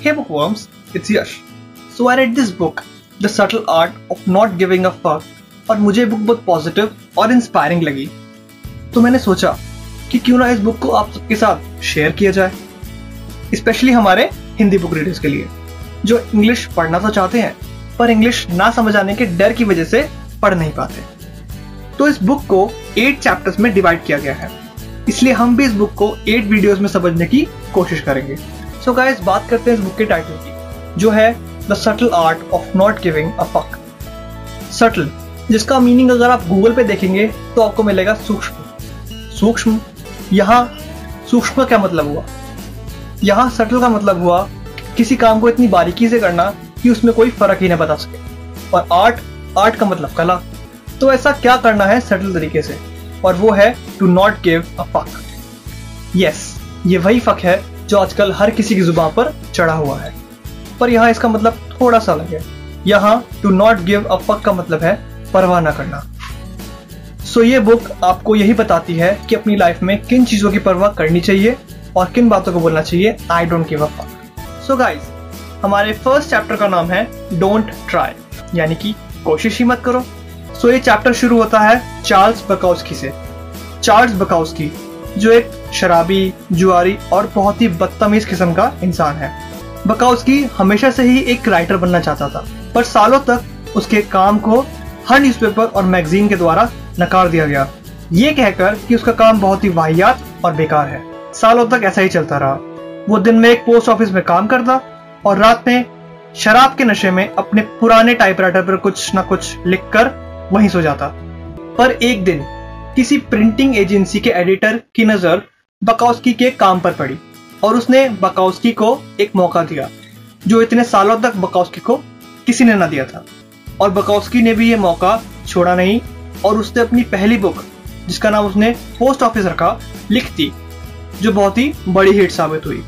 Hey bookworms, it's Yash. So I read this book, The Subtle Art of Not Giving a Fuck, और मुझे book बहुत positive और inspiring लगी। तो मैंने सोचा कि क्यों ना इस बुक को आप सबके साथ शेयर किया जाए स्पेशली हमारे हिंदी बुक रीडर्स के लिए जो इंग्लिश पढ़ना तो चाहते हैं पर इंग्लिश ना समझ आने के डर की वजह से पढ़ नहीं पाते। तो इस बुक को एट चैप्टर्स में डिवाइड किया गया है। इसलिए हम भी इस बुक को एट वीडियोस में समझने की कोशिश करेंगे। सो so गाइस बात करते हैं इस बुक के टाइटल की जो है the subtle art of not giving a fuck subtle जिसका मीनिंग अगर आप गूगल पे देखेंगे तो आपको मिलेगा सूक्ष्म सूक्ष्म यहाँ सूक्ष्म का क्या मतलब हुआ यहाँ सटल का मतलब हुआ किसी काम को इतनी बारीकी से करना कि उसमें कोई फ़र्क ही ना बता सके और आर्ट आर्ट का मतलब कला तो ऐसा क्या करना है सटल तरीके से और वो है to not give a fuck yes ये वही फक है जो आजकल हर किसी की ज़ुबान पर चढ़ा हुआ है। पर यहाँ इसका मतलब थोड़ा सा अलग है। यहाँ to not give a fuck का मतलब है परवाह ना करना। सो ये बुक आपको यही बताती है कि अपनी लाइफ में किन चीज़ों की परवाह करनी चाहिए और किन बातों को बोलना चाहिए। I don't give a fuck so guys हमारे फ़र्स्ट चैप्टर का नाम है डोंट ट्राई यानी कि कोशिश ही मत करो। सो so, ये चैप्टर शुरू होता है चार्ल्स बकाउस्की से। चार्ल्स बकाउस्की जो एक शराबी, जुआरी और बहुत ही बदतमीज किस्म का इंसान है। बकाउस्की हमेशा से ही एक राइटर बनना चाहता था, पर सालों तक उसके काम को हर न्यूज़पेपर और मैगजीन के द्वारा नकार दिया गया। ये कहकर कि उसका काम बहुत ही वाहियात और बेकार है। सालों तक ऐसा ही चलता रहा। वो दिन में एक पोस्ट ऑफ़िस में काम करता और रात में शराब के नशे में अपने पुराने टाइपराइटर पर कुछ ना कुछ लिखकर वहीं सो जाता। पर एक दिन किसी प्रिंटिंग एजेंसी के एडिटर की नज़र बकाउस्की के काम पर पड़ी और उसने बकाउस्की को एक मौका दिया, जो इतने सालों तक बकाउस्की को किसी ने ना दिया था। और बकाउस्की ने भी ये मौका छोड़ा नहीं और उसने अपनी पहली बुक, जिसका नाम उसने पोस्ट ऑफ़िस रखा, लिख दी, जो बहुत ही बड़ी हिट साबित हुई।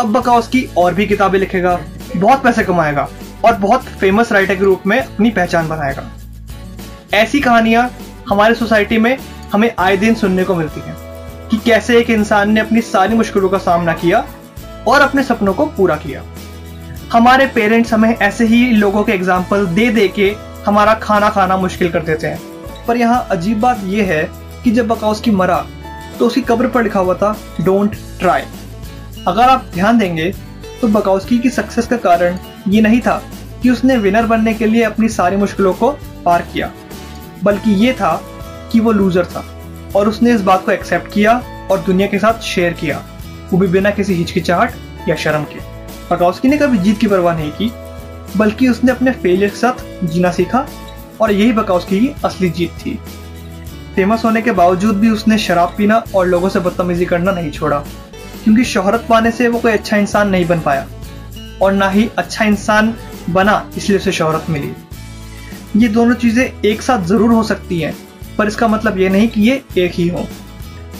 अब बकाउस्की और भी किताबें लिखेगा, बहुत पैसे कमाएगा और बहुत फ़ेमस राइटर के रूप में अपनी पहचान बनाएगा। ऐसी कहानियाँ हमारे सोसाइटी में हमें आए दिन सुनने को मिलती हैं। कि कैसे एक इंसान ने अपनी सारी मुश्किलों का सामना किया और अपने सपनों को पूरा किया। हमारे पेरेंट्स हमें ऐसे ही लोगों के एग्ज़ाम्पल दे दे के हमारा खाना खाना मुश्किल कर देते हैं। पर यहाँ अजीब बात यह है कि जब बकाउस्की मरा तो उसकी कब्र पर लिखा हुआ था डोंट ट्राई अगर आप ध्यान देंगे तो बकाउस्की की सक्सेस का कारण ये नहीं था कि उसने विनर बनने के लिए अपनी सारी मुश्किलों को पार किया, बल्कि ये था कि वो लूजर था। और उसने इस बात को एक्सेप्ट किया और दुनिया के साथ शेयर किया। वो भी बिना किसी हिचकिचाहट या शर्म के। बकाउस्की ने कभी जीत की परवाह नहीं की, बल्कि उसने अपने फेलियर के साथ जीना सीखा और यही बकाउस्की की असली जीत थी। फ़ेमस होने के बावजूद भी उसने शराब पीना और लोगों से बदतमीजी करना नहीं छोड़ा, क्योंकि शोहरत पाने से वो कोई अच्छा इंसान नहीं बन पाया और ना ही अच्छा इंसान बना इसलिए उसे शोहरत मिली। ये दोनों चीज़ें एक साथ ज़रूर हो सकती हैं। पर इसका मतलब ये नहीं कि ये एक ही हो।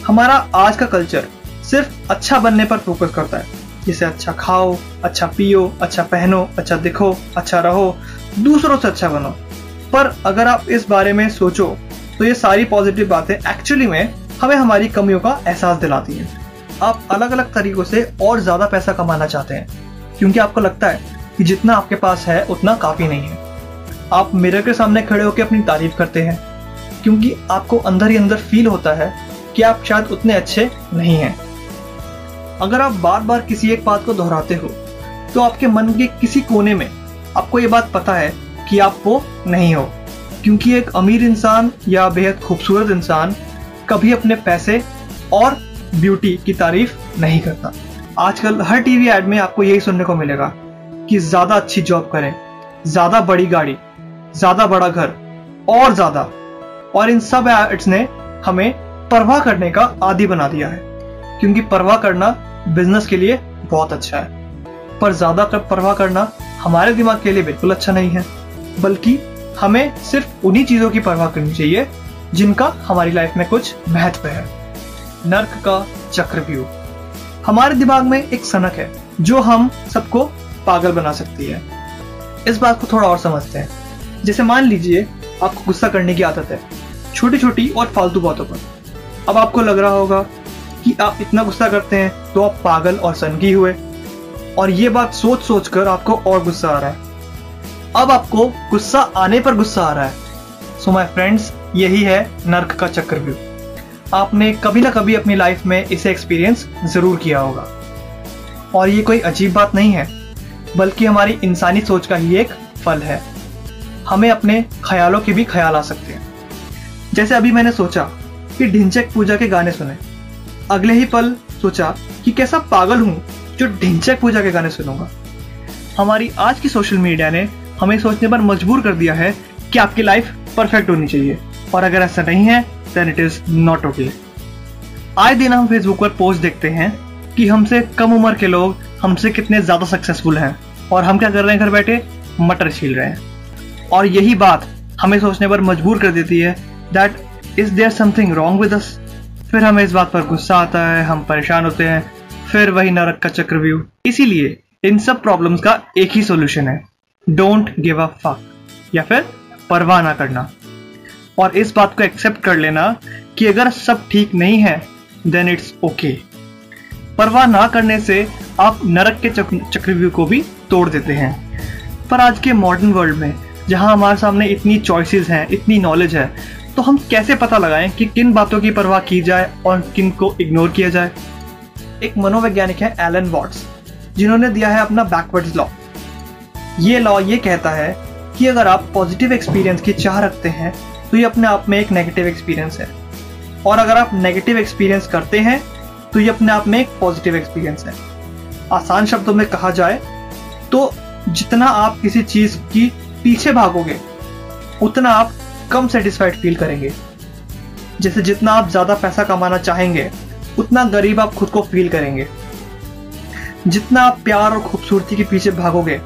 हमारा आज का कल्चर सिर्फ़ अच्छा बनने पर फोकस करता है। जैसे अच्छा खाओ अच्छा पियो अच्छा पहनो अच्छा दिखो अच्छा रहो, दूसरों से अच्छा बनो। पर अगर आप इस बारे में सोचो तो ये सारी पॉजिटिव बातें एक्चुअली में हमें हमारी कमियों का एहसास दिलाती हैं। आप अलग अलग तरीकों से और ज़्यादा पैसा कमाना चाहते हैं, क्योंकि आपको लगता है कि जितना आपके पास है, उतना काफ़ी नहीं है। आप मिरर के सामने खड़े होकर अपनी तारीफ़ करते हैं क्योंकि आपको अंदर ही अंदर फील होता है कि आप शायद उतने अच्छे नहीं हैं। अगर आप बार बार किसी एक बात को दोहराते हो तो आपके मन के किसी कोने में आपको ये बात पता है कि आप वो नहीं हो। क्योंकि एक अमीर इंसान या बेहद खूबसूरत इंसान कभी अपने पैसे और ब्यूटी की तारीफ़ नहीं करता। आजकल हर टीवी एड में आपको यही सुनने को मिलेगा कि ज़्यादा अच्छी जॉब करें, ज़्यादा बड़ी गाड़ी, ज़्यादा बड़ा घर, और ज़्यादा। और इन सब एड्स ने हमें परवाह करने का आदि बना दिया है। क्योंकि परवाह करना बिज़नेस के लिए बहुत अच्छा है। पर ज़्यादा कर परवाह करना हमारे दिमाग के लिए बिल्कुल अच्छा नहीं है। बल्कि हमें सिर्फ़ उन्हीं चीज़ों की परवाह करनी चाहिए, जिनका हमारी लाइफ में कुछ महत्व है। नर्क का चक्रव्यूह हमारे दिमाग में एक सनक है, जो हम सबको पागल बना सकती है। इस बात को थोड़ा और समझते हैं। जैसे मान लीजिए, आपको गुस्सा करने की आदत है। छोटी छोटी और फालतू बातों पर। अब आपको लग रहा होगा कि आप इतना गुस्सा करते हैं तो आप पागल और सनकी हुए। और ये बात सोच सोच कर आपको और गुस्सा आ रहा है। अब आपको गुस्सा आने पर गुस्सा आ रहा है। सो माई फ्रेंड्स यही है नर्क का चक्रव्यूह। आपने कभी ना कभी अपनी लाइफ में इसे एक्सपीरियंस ज़रूर किया होगा। और ये कोई अजीब बात नहीं है, बल्कि हमारी इंसानी सोच का ही एक फल है। हमें अपने ख्यालों के भी ख्याल आ सकते हैं। जैसे अभी मैंने सोचा कि ढिंचक पूजा के गाने सुने। अगले ही पल सोचा कि कैसा पागल हूँ जो ढिंचक पूजा के गाने सुनूँगा। हमारी आज की सोशल मीडिया ने हमें सोचने पर मजबूर कर दिया है कि आपकी लाइफ परफेक्ट होनी चाहिए। और अगर ऐसा नहीं है then it is not okay आए दिन हम फेसबुक पर पोस्ट देखते हैं कि हमसे कम उम्र के लोग हमसे कितने ज़्यादा सक्सेसफुल हैं। और हम क्या कर रहे हैं घर बैठे? मटर छील रहे हैं। और यही बात हमें सोचने पर मजबूर कर देती है that is there something wrong with us फिर हमें इस बात पर गुस्सा आता है, हम परेशान होते हैं, फिर वही नरक का चक्रव्यूह। इसीलिए, इन सब प्रॉब्लम्स का एक ही सोल्यूशन है। डोंट गिव अ फक या फिर, परवाह ना करना। और इस बात को एक्सेप्ट कर लेना कि अगर सब ठीक नहीं है देन इट्स ओके परवाह ना करने से आप नरक के चक्रव्यूह को भी तोड़ देते हैं। पर आज के मॉडर्न वर्ल्ड में, जहाँ हमारे सामने इतनी चॉइसेस हैं, इतनी नॉलेज है तो हम कैसे पता लगाएँ कि किन बातों की परवाह की जाए और किन को इग्नोर किया जाए? एक मनोवैज्ञानिक है एलन वॉट्स जिन्होंने दिया है अपना बैकवर्ड्स लॉ ये लॉ ये कहता है कि अगर आप पॉजिटिव एक्सपीरियंस की चाह रखते हैं तो ये अपने आप में एक नेगेटिव एक्सपीरियंस है। और अगर आप नेगेटिव एक्सपीरियंस करते हैं तो ये अपने आप में एक पॉजिटिव एक्सपीरियंस है। आसान शब्दों में कहा जाए तो जितना आप किसी चीज़ की पीछे भागोगे, उतना आप कम सेटिस्फाइड फील करेंगे। जैसे जितना आप ज़्यादा पैसा कमाना चाहेंगे, उतना गरीब आप खुद को फील करेंगे। जितना आप प्यार और खूबसूरती के पीछे भागोगे,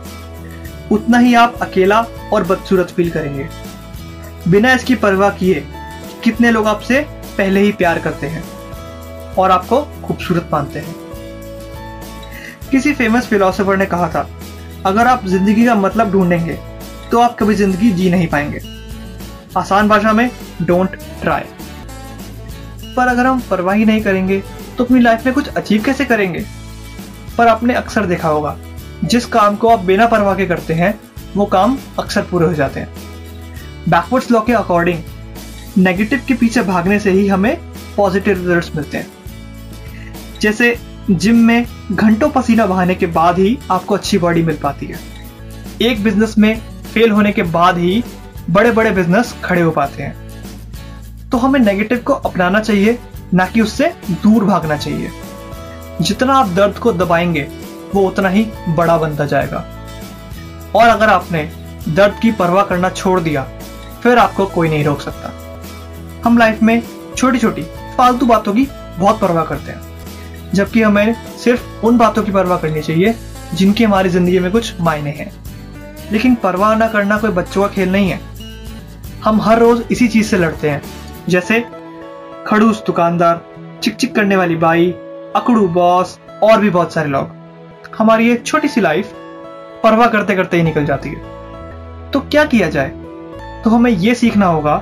उतना ही आप अकेला और बदसूरत फील करेंगे। बिना इसकी परवाह किए, कितने लोग आपसे पहले ही प्यार करते हैं और आपको खूबसूरत मानते हैं। किसी फ़ेमस फिलोसोफर ने कहा था, अगर आप ज़िंदगी का मतलब ढूंढेंगे तो आप कभी ज़िंदगी जी नहीं पाएँगे। आसान भाषा में डोंट ट्राई पर अगर हम परवाह ही नहीं करेंगे तो अपनी लाइफ में कुछ अचीव कैसे करेंगे? पर आपने अक्सर देखा होगा, जिस काम को आप बिना परवाह के करते हैं, वो काम अक्सर पूरे हो जाते हैं। बैकवर्ड्स लॉ के अकॉर्डिंग नेगेटिव के पीछे भागने से ही हमें पॉजिटिव रिजल्ट्स मिलते हैं। जैसे जिम में घंटों पसीना बहाने के बाद ही आपको अच्छी बॉडी मिल पाती है। एक बिज़नेस में फेल होने के बाद ही बड़े बड़े बिज़नेस खड़े हो पाते हैं। तो हमें नेगेटिव को अपनाना चाहिए, ना कि उससे दूर भागना चाहिए। जितना आप दर्द को दबाएँगे, वो उतना ही बड़ा बनता जाएगा। और अगर आपने दर्द की परवाह करना छोड़ दिया, फिर आपको कोई नहीं रोक सकता। हम लाइफ में छोटी छोटी फालतू बातों की बहुत परवाह करते हैं। जबकि हमें सिर्फ़ उन बातों की परवाह करनी चाहिए, जिनकी हमारी ज़िंदगी में कुछ मायने हैं। लेकिन परवाह ना करना कोई बच्चों का खेल नहीं है। हम हर रोज इसी चीज़ से लड़ते हैं, जैसे खड़ूस दुकानदार चिक चिक करने वाली बाई, अकड़ू बॉस, और भी बहुत सारे लोग। हमारी एक छोटी सी लाइफ परवाह करते करते ही निकल जाती है। तो क्या किया जाए? तो हमें यह सीखना होगा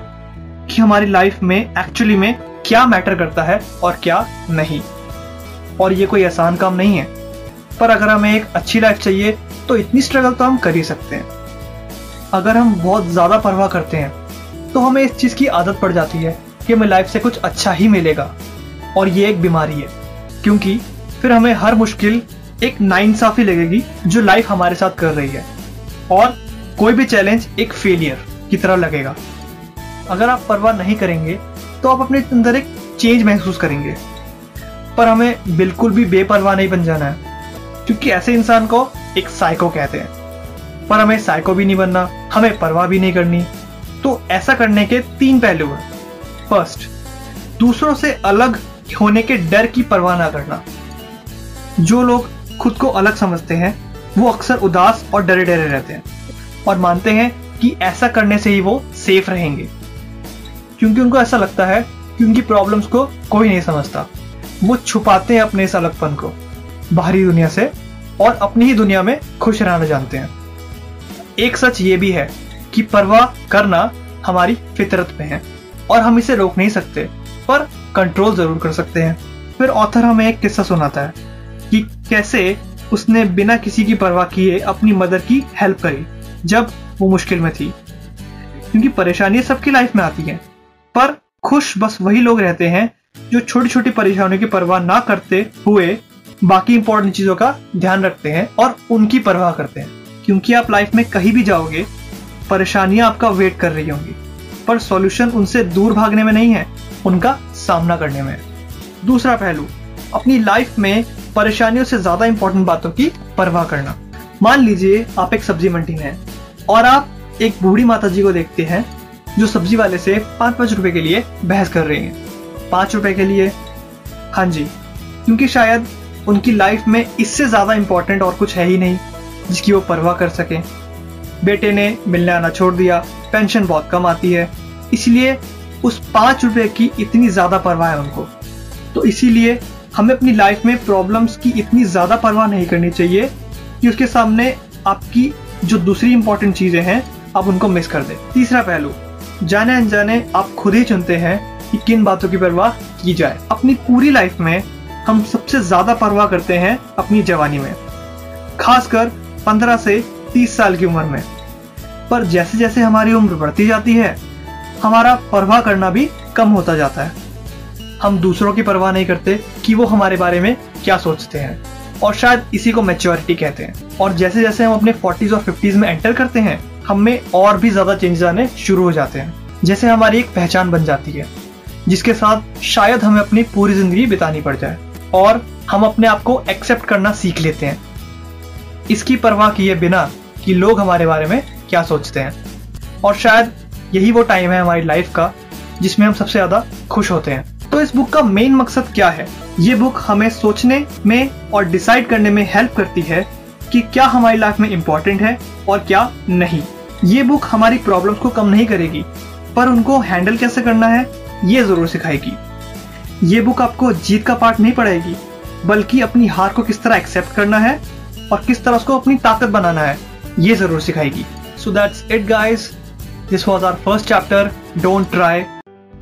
कि हमारी लाइफ में एक्चुअली में क्या मैटर करता है और क्या नहीं। और ये कोई आसान काम नहीं है, पर अगर हमें एक अच्छी लाइफ चाहिए तो इतनी स्ट्रगल तो हम कर ही सकते हैं। अगर हम बहुत ज़्यादा परवाह करते हैं तो हमें इस चीज़ की आदत पड़ जाती है कि हमें लाइफ से कुछ अच्छा ही मिलेगा। और ये एक बीमारी है, क्योंकि फिर हमें हर मुश्किल एक नाइंसाफी लगेगी जो लाइफ हमारे साथ कर रही है। और कोई भी चैलेंज एक फेलियर की तरह लगेगा। अगर आप परवाह नहीं करेंगे तो आप अपने अंदर एक चेंज महसूस करेंगे। पर हमें बिल्कुल भी बेपरवाह नहीं बन जाना है, क्योंकि ऐसे इंसान को एक साइको कहते हैं। पर हमें साइको भी नहीं बनना, हमें परवाह भी नहीं करनी तो ऐसा करने के तीन पहलू हैं। फ़र्स्ट दूसरों से अलग होने के डर की परवाह ना करना। जो लोग खुद को अलग समझते हैं, वो अक्सर उदास और डरे डरे रहते हैं और मानते हैं कि ऐसा करने से ही वो सेफ़ रहेंगे। क्योंकि उनको ऐसा लगता है कि उनकी प्रॉब्लम्स को कोई नहीं समझता। वो छुपाते हैं अपने इस अलगपन को। बाहरी दुनिया से और अपनी ही दुनिया में खुश रहना जानते हैं। एक सच ये भी है कि परवाह करना हमारी फितरत में है और हम इसे रोक नहीं सकते, पर कंट्रोल ज़रूर कर सकते हैं। फिर ऑथर हमें एक किस्सा सुनाता है कि कैसे उसने बिना किसी की परवाह किए अपनी मदर की हेल्प करी, जब वो मुश्किल में थी। क्योंकि परेशानियाँ सबकी लाइफ में आती हैं, पर खुश बस वही लोग रहते हैं जो छोटी छोटी परेशानियों की परवाह ना करते हुए बाकी इंपॉर्टेंट चीज़ों का ध्यान रखते हैं और उनकी परवाह करते हैं। क्योंकि आप लाइफ में कहीं भी जाओगे परेशानियाँ आपका वेट कर रही होंगी। पर सॉल्यूशन उनसे दूर भागने में नहीं है, उनका सामना करने में दूसरा पहलू, अपनी लाइफ में परेशानियों से ज़्यादा इंपॉर्टेंट बातों की परवाह करना। मान लीजिए आप एक सब्ज़ी मंडी में हैं और आप एक बूढ़ी माता जी को देखते हैं, जो सब्ज़ी वाले से पाँच पाँच रुपए के लिए बहस कर रही हैं। पाँच रुपए के लिए? हाँ जी, क्योंकि शायद उनकी लाइफ में इससे ज़्यादा इंपॉर्टेंट और कुछ है ही नहीं, जिसकी वो परवाह कर सके। बेटे ने मिलने आना छोड़ दिया। पेंशन बहुत कम आती है। इसलिए उस पाँच रुपए की इतनी ज़्यादा परवाह है उनको तो इसीलिए हमें अपनी लाइफ में प्रॉब्लम्स की इतनी ज़्यादा परवाह नहीं करनी चाहिए कि उसके सामने आपकी जो दूसरी इंपॉर्टेंट चीज़ें हैं, आप उनको मिस कर दे। तीसरा पहलू, जाने अनजाने आप खुद ही चुनते हैं कि किन बातों की परवाह की जाए। अपनी पूरी लाइफ में हम सबसे ज़्यादा परवाह करते हैं अपनी जवानी में। खासकर 15 से 30 साल की उम्र में। पर जैसे जैसे हमारी उम्र बढ़ती जाती है, हमारा परवाह करना भी कम होता जाता है। हम दूसरों की परवाह नहीं करते कि वो हमारे बारे में क्या सोचते हैं, और शायद इसी को मेच्योरिटी कहते हैं। और जैसे जैसे हम अपने फोर्टीज और फिफ्टीज में एंटर करते हैं, हम में और भी ज़्यादा चेंजेस आने शुरू हो जाते हैं। जैसे हमारी एक पहचान बन जाती है, जिसके साथ शायद हमें अपनी पूरी ज़िंदगी बितानी पड़ जाए, और हम अपने आप को एक्सेप्ट करना सीख लेते हैं। इसकी परवाह किए बिना कि लोग हमारे बारे में क्या सोचते हैं। और शायद यही वो टाइम है हमारी लाइफ का, जिसमें हम सबसे ज़्यादा खुश होते हैं। तो इस बुक का मेन मकसद क्या है? ये बुक हमें सोचने में और डिसाइड करने में हेल्प करती है कि क्या हमारी लाइफ में इंपॉर्टेंट है और क्या नहीं। ये बुक हमारी प्रॉब्लम्स को कम नहीं करेगी, पर उनको हैंडल कैसे करना है, ये ज़रूर सिखाएगी। ये बुक आपको जीत का पार्ट नहीं पढ़ाएगी, बल्कि अपनी हार को किस तरह एक्सेप्ट करना है और किस तरह उसको अपनी ताकत बनाना है। ये ज़रूर सिखाएगी। So that's it guys this was our first chapter don't try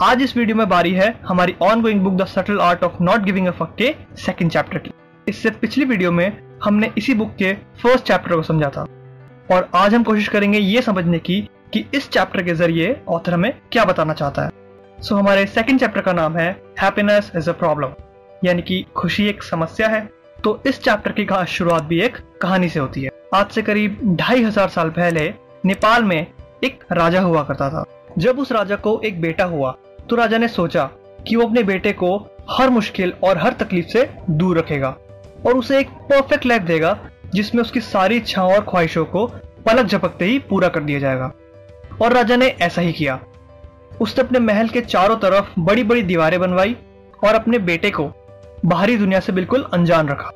आज इस वीडियो में बारी है हमारी ongoing book the subtle art of not giving a fuck के सेकंड चैप्टर की। इससे पिछली वीडियो में हमने इसी बुक के फ़र्स्ट चैप्टर को समझा था। और आज हम कोशिश करेंगे ये समझने की कि इस चैप्टर के ज़रिए ऑथर हमें क्या बताना चाहता है। सो so, हमारे सेकंड चैप्टर का नाम है हैप्पीनेस इज़ अ प्रॉब्लम यानी कि खुशी एक समस्या है। तो इस चैप्टर की शुरुआत भी एक कहानी से होती है। आज से करीब ढाई हज़ार साल पहले नेपाल में एक राजा हुआ करता था। जब उस राजा को एक बेटा हुआ तो राजा ने सोचा कि वो अपने बेटे को हर मुश्किल और हर तकलीफ़ से दूर रखेगा और उसे एक परफेक्ट लाइफ देगा, जिसमें उसकी सारी इच्छाओं और ख्वाहिशों को पलक झपकते ही पूरा कर दिया जाएगा। और राजा ने ऐसा ही किया। उसने अपने महल के चारों तरफ़ बड़ी बड़ी दीवारें बनवाई और अपने बेटे को बाहरी दुनिया से बिल्कुल अनजान रखा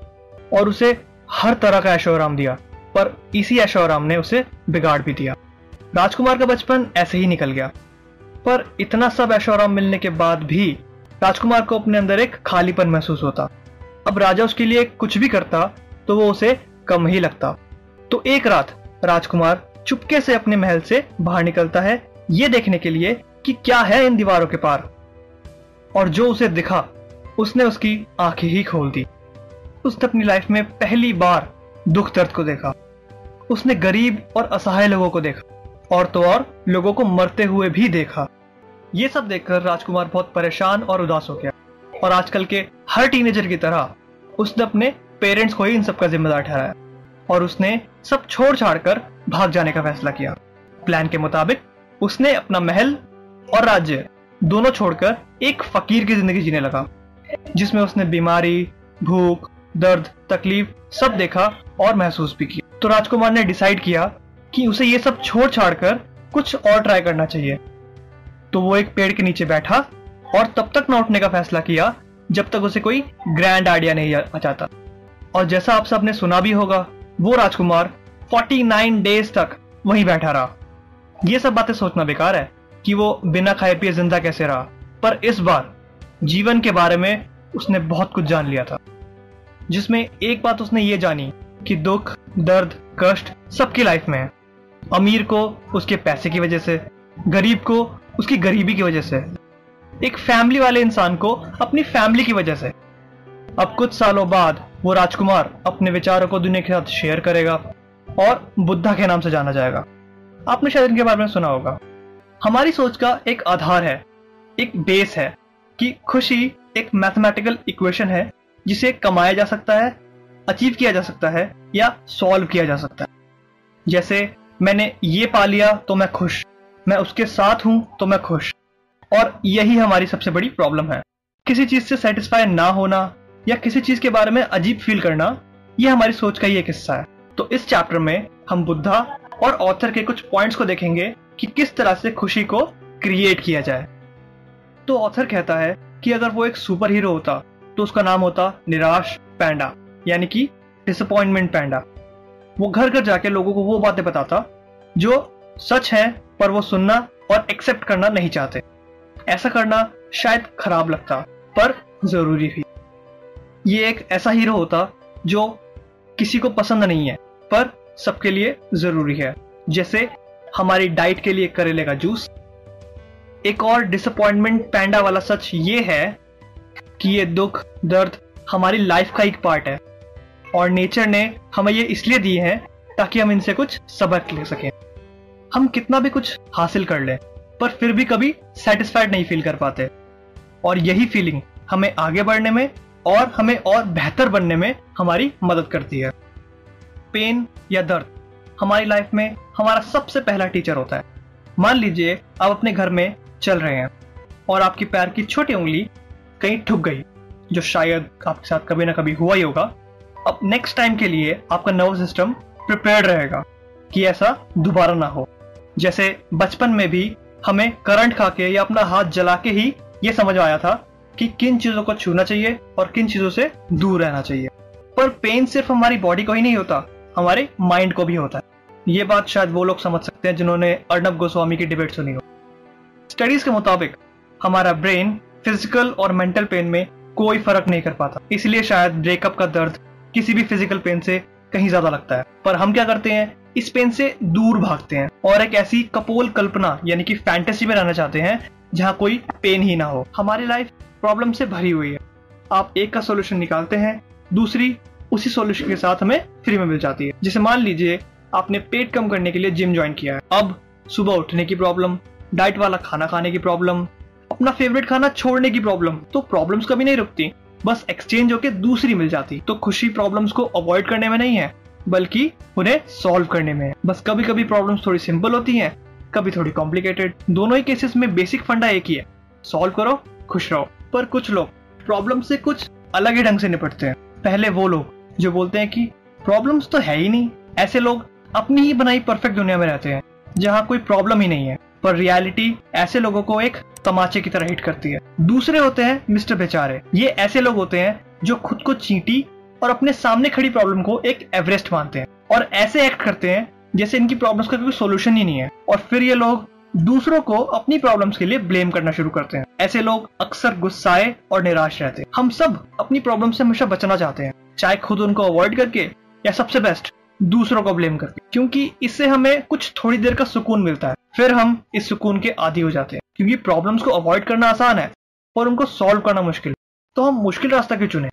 और उसे हर तरह का ऐशो आराम दिया। पर इसी ऐशो आराम ने उसे बिगाड़ भी दिया। राजकुमार का बचपन ऐसे ही निकल गया। पर इतना सब ऐशोराम मिलने के बाद भी राजकुमार को अपने अंदर एक खालीपन महसूस होता। अब राजा उसके लिए कुछ भी करता तो वो उसे कम ही लगता। तो एक रात राजकुमार चुपके से अपने महल से बाहर निकलता है, ये देखने के लिए कि क्या है इन दीवारों के पार। और जो उसे दिखा, उसने उसकी आँखें ही खोल दी। उसने अपनी लाइफ में पहली बार दुख दर्द को देखा। उसने गरीब और असहाय लोगों को देखा, और तो और लोगों को मरते हुए भी देखा। ये सब देखकर राजकुमार बहुत परेशान और उदास हो गया, और आजकल के हर टीनेजर की तरह उसने अपने पेरेंट्स को ही इन सब का जिम्मेदार ठहराया, और उसने सब छोड़ छाड़ कर भाग जाने का फैसला किया। प्लान के मुताबिक उसने अपना महल और राज्य दोनों छोड़कर एक फकीर की ज़िंदगी जीने लगा, जिसमें उसने बीमारी, भूख, दर्द, तकलीफ़ सब देखा और महसूस भी किया। तो राजकुमार ने डिसाइड किया कि उसे ये सब छोड़ छाड़ कर कुछ और ट्राई करना चाहिए। तो वो एक पेड़ के नीचे बैठा और तब तक न उठने का फैसला किया जब तक उसे कोई ग्रैंड आइडिया नहीं जाता और जैसा आप सबने सुना भी होगा, वो राजकुमार 49 डेज़ तक वहीं बैठा रहा। ये सब बातें सोचना बेकार है कि वो बिना खाए पिए ज़िंदा कैसे रहा। पर इस बार जीवन के बारे में उसने बहुत कुछ जान लिया था, जिसमें एक बात उसने ये जानी कि दुख, दर्द, कष्ट सबकी लाइफ में है। अमीर को उसके पैसे की वजह से, गरीब को उसकी गरीबी की वजह से, एक फैमिली वाले इंसान को अपनी फैमिली की वजह से। अब कुछ सालों बाद वो राजकुमार अपने विचारों को दुनिया के साथ शेयर करेगा और बुद्धा के नाम से जाना जाएगा। आपने शायद इनके बारे में सुना होगा। हमारी सोच का एक आधार है, एक बेस है कि खुशी एक मैथमेटिकल इक्वेशन है, जिसे कमाया जा सकता है अचीव किया जा सकता है या सॉल्व किया जा सकता है। जैसे, मैंने ये पा लिया तो मैं खुश। मैं उसके साथ हूँ तो मैं खुश। और यही हमारी सबसे बड़ी प्रॉब्लम है। किसी चीज़ से सेटिस्फाई ना होना या किसी चीज़ के बारे में अजीब फील करना यह हमारी सोच का ही एक हिस्सा है। तो इस चैप्टर में हम बुद्धा और ऑथर के कुछ पॉइंट्स को देखेंगे कि किस तरह से खुशी को क्रिएट किया जाए। तो ऑथर कहता है कि अगर वो एक सुपर हीरो होता तो उसका नाम होता निराश पैंडा यानी कि डिसअपॉइंटमेंट पैंडा वो घर घर जाके लोगों को वो बातें बताता, जो सच है, पर वो सुनना और एक्सेप्ट करना नहीं चाहते। ऐसा करना शायद खराब लगता, पर ज़रूरी भी। ये एक ऐसा हीरो होता, जो किसी को पसंद नहीं है, पर सबके लिए ज़रूरी है। जैसे हमारी डाइट के लिए करेले का जूस एक और डिसअपॉइंटमेंट पैंडा वाला सच ये है कि ये दुख, दर्द हमारी लाइफ का एक पार्ट है। और नेचर ने हमें ये इसलिए दिए हैं ताकि हम इनसे कुछ सबक ले सकें। हम कितना भी कुछ हासिल कर लें, पर फिर भी कभी सेटिस्फाइड नहीं फील कर पाते। और यही फीलिंग हमें आगे बढ़ने में और हमें और बेहतर बनने में हमारी मदद करती है। पेन या दर्द हमारी लाइफ में हमारा सबसे पहला टीचर होता है। मान लीजिए आप अपने घर में चल रहे हैं और आपकी पैर की छोटी उंगली कहीं ठुक गई, जो शायद आपके साथ कभी ना कभी हुआ ही होगा। अब नेक्स्ट टाइम के लिए आपका नर्व सिस्टम प्रिपेयर रहेगा कि ऐसा दोबारा ना हो। जैसे बचपन में भी हमें करंट खा के या अपना हाथ जला के ही ये समझ आया था कि किन चीज़ों को छूना चाहिए और किन चीज़ों से दूर रहना चाहिए। पर पेन सिर्फ़ हमारी बॉडी को ही नहीं होता, हमारे माइंड को भी होता है। ये बात शायद वो लोग समझ सकते हैं जिन्होंने अर्णब गोस्वामी की डिबेट सुनी हो। स्टडीज़ के मुताबिक, हमारा ब्रेन फ़िज़िकल और मेंटल पेन में कोई फ़र्क नहीं कर पाता। इसलिए शायद ब्रेकअप का दर्द किसी भी फ़िज़िकल पेन से कहीं ज़्यादा लगता है। पर हम क्या करते हैं? इस पेन से दूर भागते हैं। और एक ऐसी कपोल कल्पना, यानी कि फैंटेसी में रहना चाहते हैं, जहाँ कोई पेन ही ना हो। हमारी लाइफ प्रॉब्लम से भरी हुई है। आप एक का सोल्यूशन निकालते हैं, दूसरी उसी सोल्यूशन के साथ हमें फ्री में मिल जाती है। जैसे मान लीजिए, आपने पेट कम करने के लिए जिम ज्वाइन किया है। अब सुबह उठने की प्रॉब्लम डाइट वाला खाना खाने की प्रॉब्लम अपना फेवरेट खाना छोड़ने की प्रॉब्लम तो प्रॉब्लम्स कभी नहीं रुकती। बस एक्सचेंज होके दूसरी मिल जाती। तो खुशी प्रॉब्लम्स को अवॉइड करने में नहीं है, बल्कि उन्हें सॉल्व करने में है। बस कभी कभी प्रॉब्लम्स थोड़ी सिंपल होती हैं, कभी थोड़ी कॉम्प्लिकेटेड दोनों ही केसेस में बेसिक फंडा एक ही है। सॉल्व करो, खुश रहो। पर कुछ लोग प्रॉब्लम से कुछ अलग ही ढंग से निपटते हैं। पहले वो लोग जो बोलते हैं कि प्रॉब्लम्स तो है ही नहीं, ऐसे लोग अपनी ही बनाई परफेक्ट दुनिया में रहते हैं, जहाँ कोई प्रॉब्लम ही नहीं है। पर रियलिटी ऐसे लोगों को एक तमाचे की तरह हिट करती है। दूसरे होते हैं मिस्टर बेचारे। ये ऐसे लोग होते हैं जो खुद को चींटी और अपने सामने खड़ी प्रॉब्लम को एक एवरेस्ट मानते हैं और ऐसे एक्ट करते हैं जैसे इनकी प्रॉब्लम्स का कोई सोल्यूशन ही नहीं है। और फिर ये लोग दूसरों को अपनी प्रॉब्लम्स के लिए ब्लेम करना शुरू करते हैं। ऐसे लोग अक्सर गुस्साए और निराश रहते हैं। हम सब अपनी प्रॉब्लम से हमेशा बचना चाहते हैं। चाहे खुद उनको अवॉइड करके या सबसे बेस्ट दूसरों को ब्लेम करके क्योंकि इससे हमें कुछ थोड़ी देर का सुकून मिलता है। फिर हम इस सुकून के आदि हो जाते हैं। क्योंकि प्रॉब्लम्स को अवॉइड करना आसान है और उनको सॉल्व करना मुश्किल तो हम मुश्किल रास्ता क्यों चुने?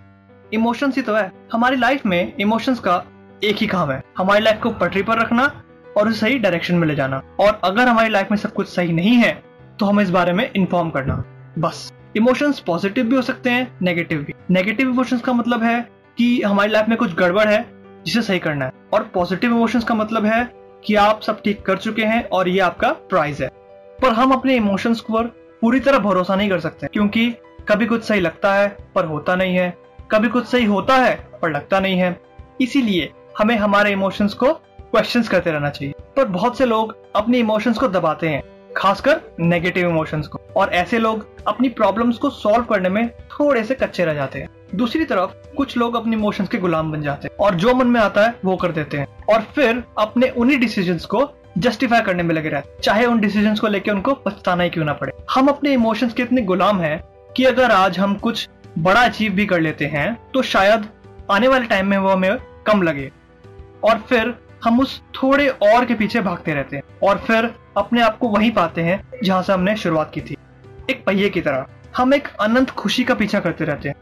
इमोशंस ही तो है। हमारी लाइफ में इमोशंस का एक ही काम है। हमारी लाइफ को पटरी पर रखना और उसे सही डायरेक्शन में ले जाना। और अगर हमारी लाइफ में सब कुछ सही नहीं है तो हमें इस बारे में इन्फॉर्म करना। बस। इमोशंस पॉजिटिव भी हो सकते हैं नेगेटिव भी। नेगेटिव इमोशंस का मतलब है कि हमारी लाइफ में कुछ गड़बड़ है, जिसे सही करना है। और पॉजिटिव इमोशंस का मतलब है कि आप सब ठीक कर चुके हैं और ये आपका प्राइज है। पर हम अपने इमोशंस पर पूरी तरह भरोसा नहीं कर सकते, क्योंकि कभी कुछ सही लगता है पर होता नहीं है, कभी कुछ सही होता है पर लगता नहीं है। इसीलिए हमें हमारे इमोशंस को क्वेश्चन करते रहना चाहिए। पर बहुत से लोग अपने इमोशंस को दबाते हैं, खासकर नेगेटिव इमोशंस को। और ऐसे लोग अपनी प्रॉब्लम्स को सॉल्व करने में थोड़े से कच्चे रह जाते हैं। दूसरी तरफ़ कुछ लोग अपने इमोशंस के गुलाम बन जाते हैं और जो मन में आता है, वो कर देते हैं। और फिर अपने उन्हीं डिसीजंस को जस्टिफाई करने में लगे रहते चाहे उन डिसीजंस को लेकर उनको पछताना ही क्यों ना पड़े। हम अपने इमोशंस के इतने गुलाम हैं कि अगर आज हम कुछ बड़ा अचीव भी कर लेते हैं तो शायद आने वाले टाइम में वो हमें कम लगे। और फिर हम उस थोड़े और के पीछे भागते रहते हैं। और फिर अपने आप को वहीं पाते हैं जहाँ से हमने शुरुआत की थी। एक पहिए की तरह। हम एक अनंत खुशी का पीछा करते रहते हैं।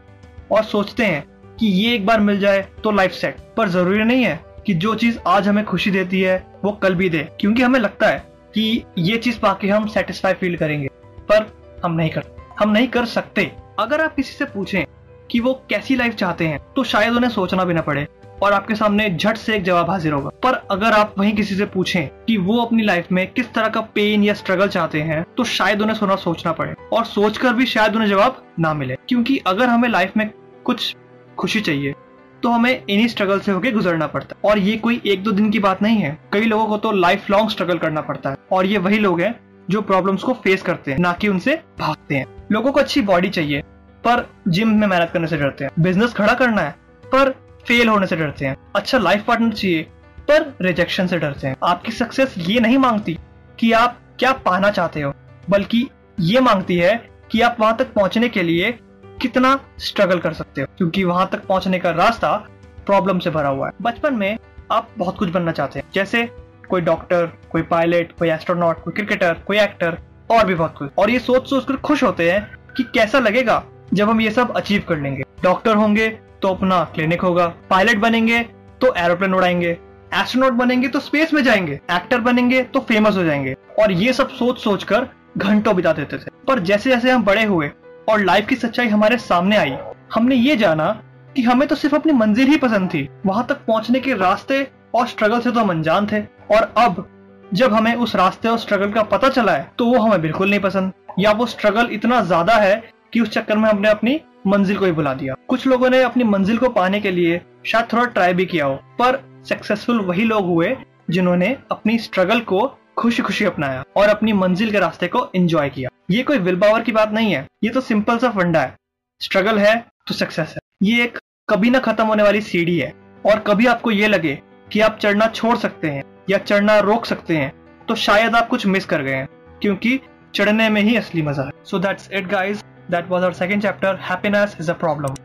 और सोचते हैं कि ये एक बार मिल जाए तो लाइफ सेट पर ज़रूरी नहीं है कि जो चीज़ आज हमें खुशी देती है, वो कल भी दे, क्योंकि हमें लगता है कि ये चीज़ पाके हम सेटिस्फाई फील करेंगे, पर हम नहीं कर, हम नहीं कर सकते। अगर आप किसी से पूछें कि वो कैसी लाइफ चाहते हैं तो शायद उन्हें सोचना भी ना पड़े। और आपके सामने झट से एक जवाब हाजिर होगा। पर अगर आप वहीं किसी से पूछें कि वो अपनी लाइफ में किस तरह का पेन या स्ट्रगल चाहते हैं तो शायद उन्हें सोना सोचना पड़े। और सोचकर भी शायद उन्हें जवाब ना मिले। क्योंकि अगर हमें लाइफ में कुछ खुशी चाहिए तो हमें इन्हीं स्ट्रगल से होकर गुजरना पड़ता है। और ये कोई एक दो दिन की बात नहीं है। कई लोगों को तो लाइफ लॉन्ग स्ट्रगल करना पड़ता है। और ये वही लोग हैं जो प्रॉब्लम्स को फेस करते हैं, ना कि उनसे भागते हैं। लोगों को अच्छी बॉडी चाहिए, पर जिम में मेहनत करने से डरते हैं। बिज़नेस खड़ा करना है, पर फेल होने से डरते हैं। अच्छा लाइफ पार्टनर चाहिए, पर रिजेक्शन से डरते हैं। आपकी सक्सेस ये नहीं मांगती कि आप क्या पाना चाहते हो, बल्कि ये मांगती है कि आप वहाँ तक पहुँचने के लिए कितना स्ट्रगल कर सकते हो, क्योंकि वहाँ तक पहुँचने का रास्ता प्रॉब्लम से भरा हुआ है। बचपन में आप बहुत कुछ बनना चाहते हैं, जैसे कोई डॉक्टर कोई पायलट कोई एस्ट्रोनॉट कोई क्रिकेटर कोई एक्टर और भी बहुत कुछ। और ये सोच सोच कर खुश होते हैं कि कैसा लगेगा जब हम ये सब अचीव कर लेंगे। डॉक्टर होंगे तो अपना क्लिनिक होगा। पायलट बनेंगे तो एरोप्लेन उड़ाएँगे। एस्ट्रोनॉट बनेंगे तो स्पेस में जाएँगे। एक्टर बनेंगे तो फ़ेमस हो जाएँगे। और ये सब सोच सोच कर घंटों बिता देते थे। पर जैसे जैसे हम बड़े हुए और लाइफ की सच्चाई हमारे सामने आई, हमने ये जाना कि हमें तो सिर्फ़ अपनी मंजिल ही पसंद थी। वहाँ तक पहुँचने के रास्ते और स्ट्रगल से तो हम अनजान थे। और अब जब हमें उस रास्ते और स्ट्रगल का पता चला है तो वो हमें बिल्कुल नहीं पसंद। या वो स्ट्रगल इतना ज़्यादा है कि उस चक्कर में हमने अपनी मंजिल को ही बुला दिया। कुछ लोगों ने अपनी मंजिल को पाने के लिए शायद थोड़ा ट्राई भी किया हो, पर सक्सेसफुल वही लोग हुए जिन्होंने अपनी स्ट्रगल को खुशी खुशी अपनाया और अपनी मंजिल के रास्ते को एंजॉय किया। ये कोई विल पावर की बात नहीं है, ये तो सिंपल सा फंडा है। स्ट्रगल है तो सक्सेस है। ये एक कभी ना खत्म होने वाली सीढ़ी है और कभी आपको ये लगे कि आप चढ़ना छोड़ सकते हैं या चढ़ना रोक सकते हैं तो शायद आप कुछ मिस कर गए हैं, क्योंकि चढ़ने में ही असली मज़ा है। So that's it guys That was our second chapter, Happiness is a Problem.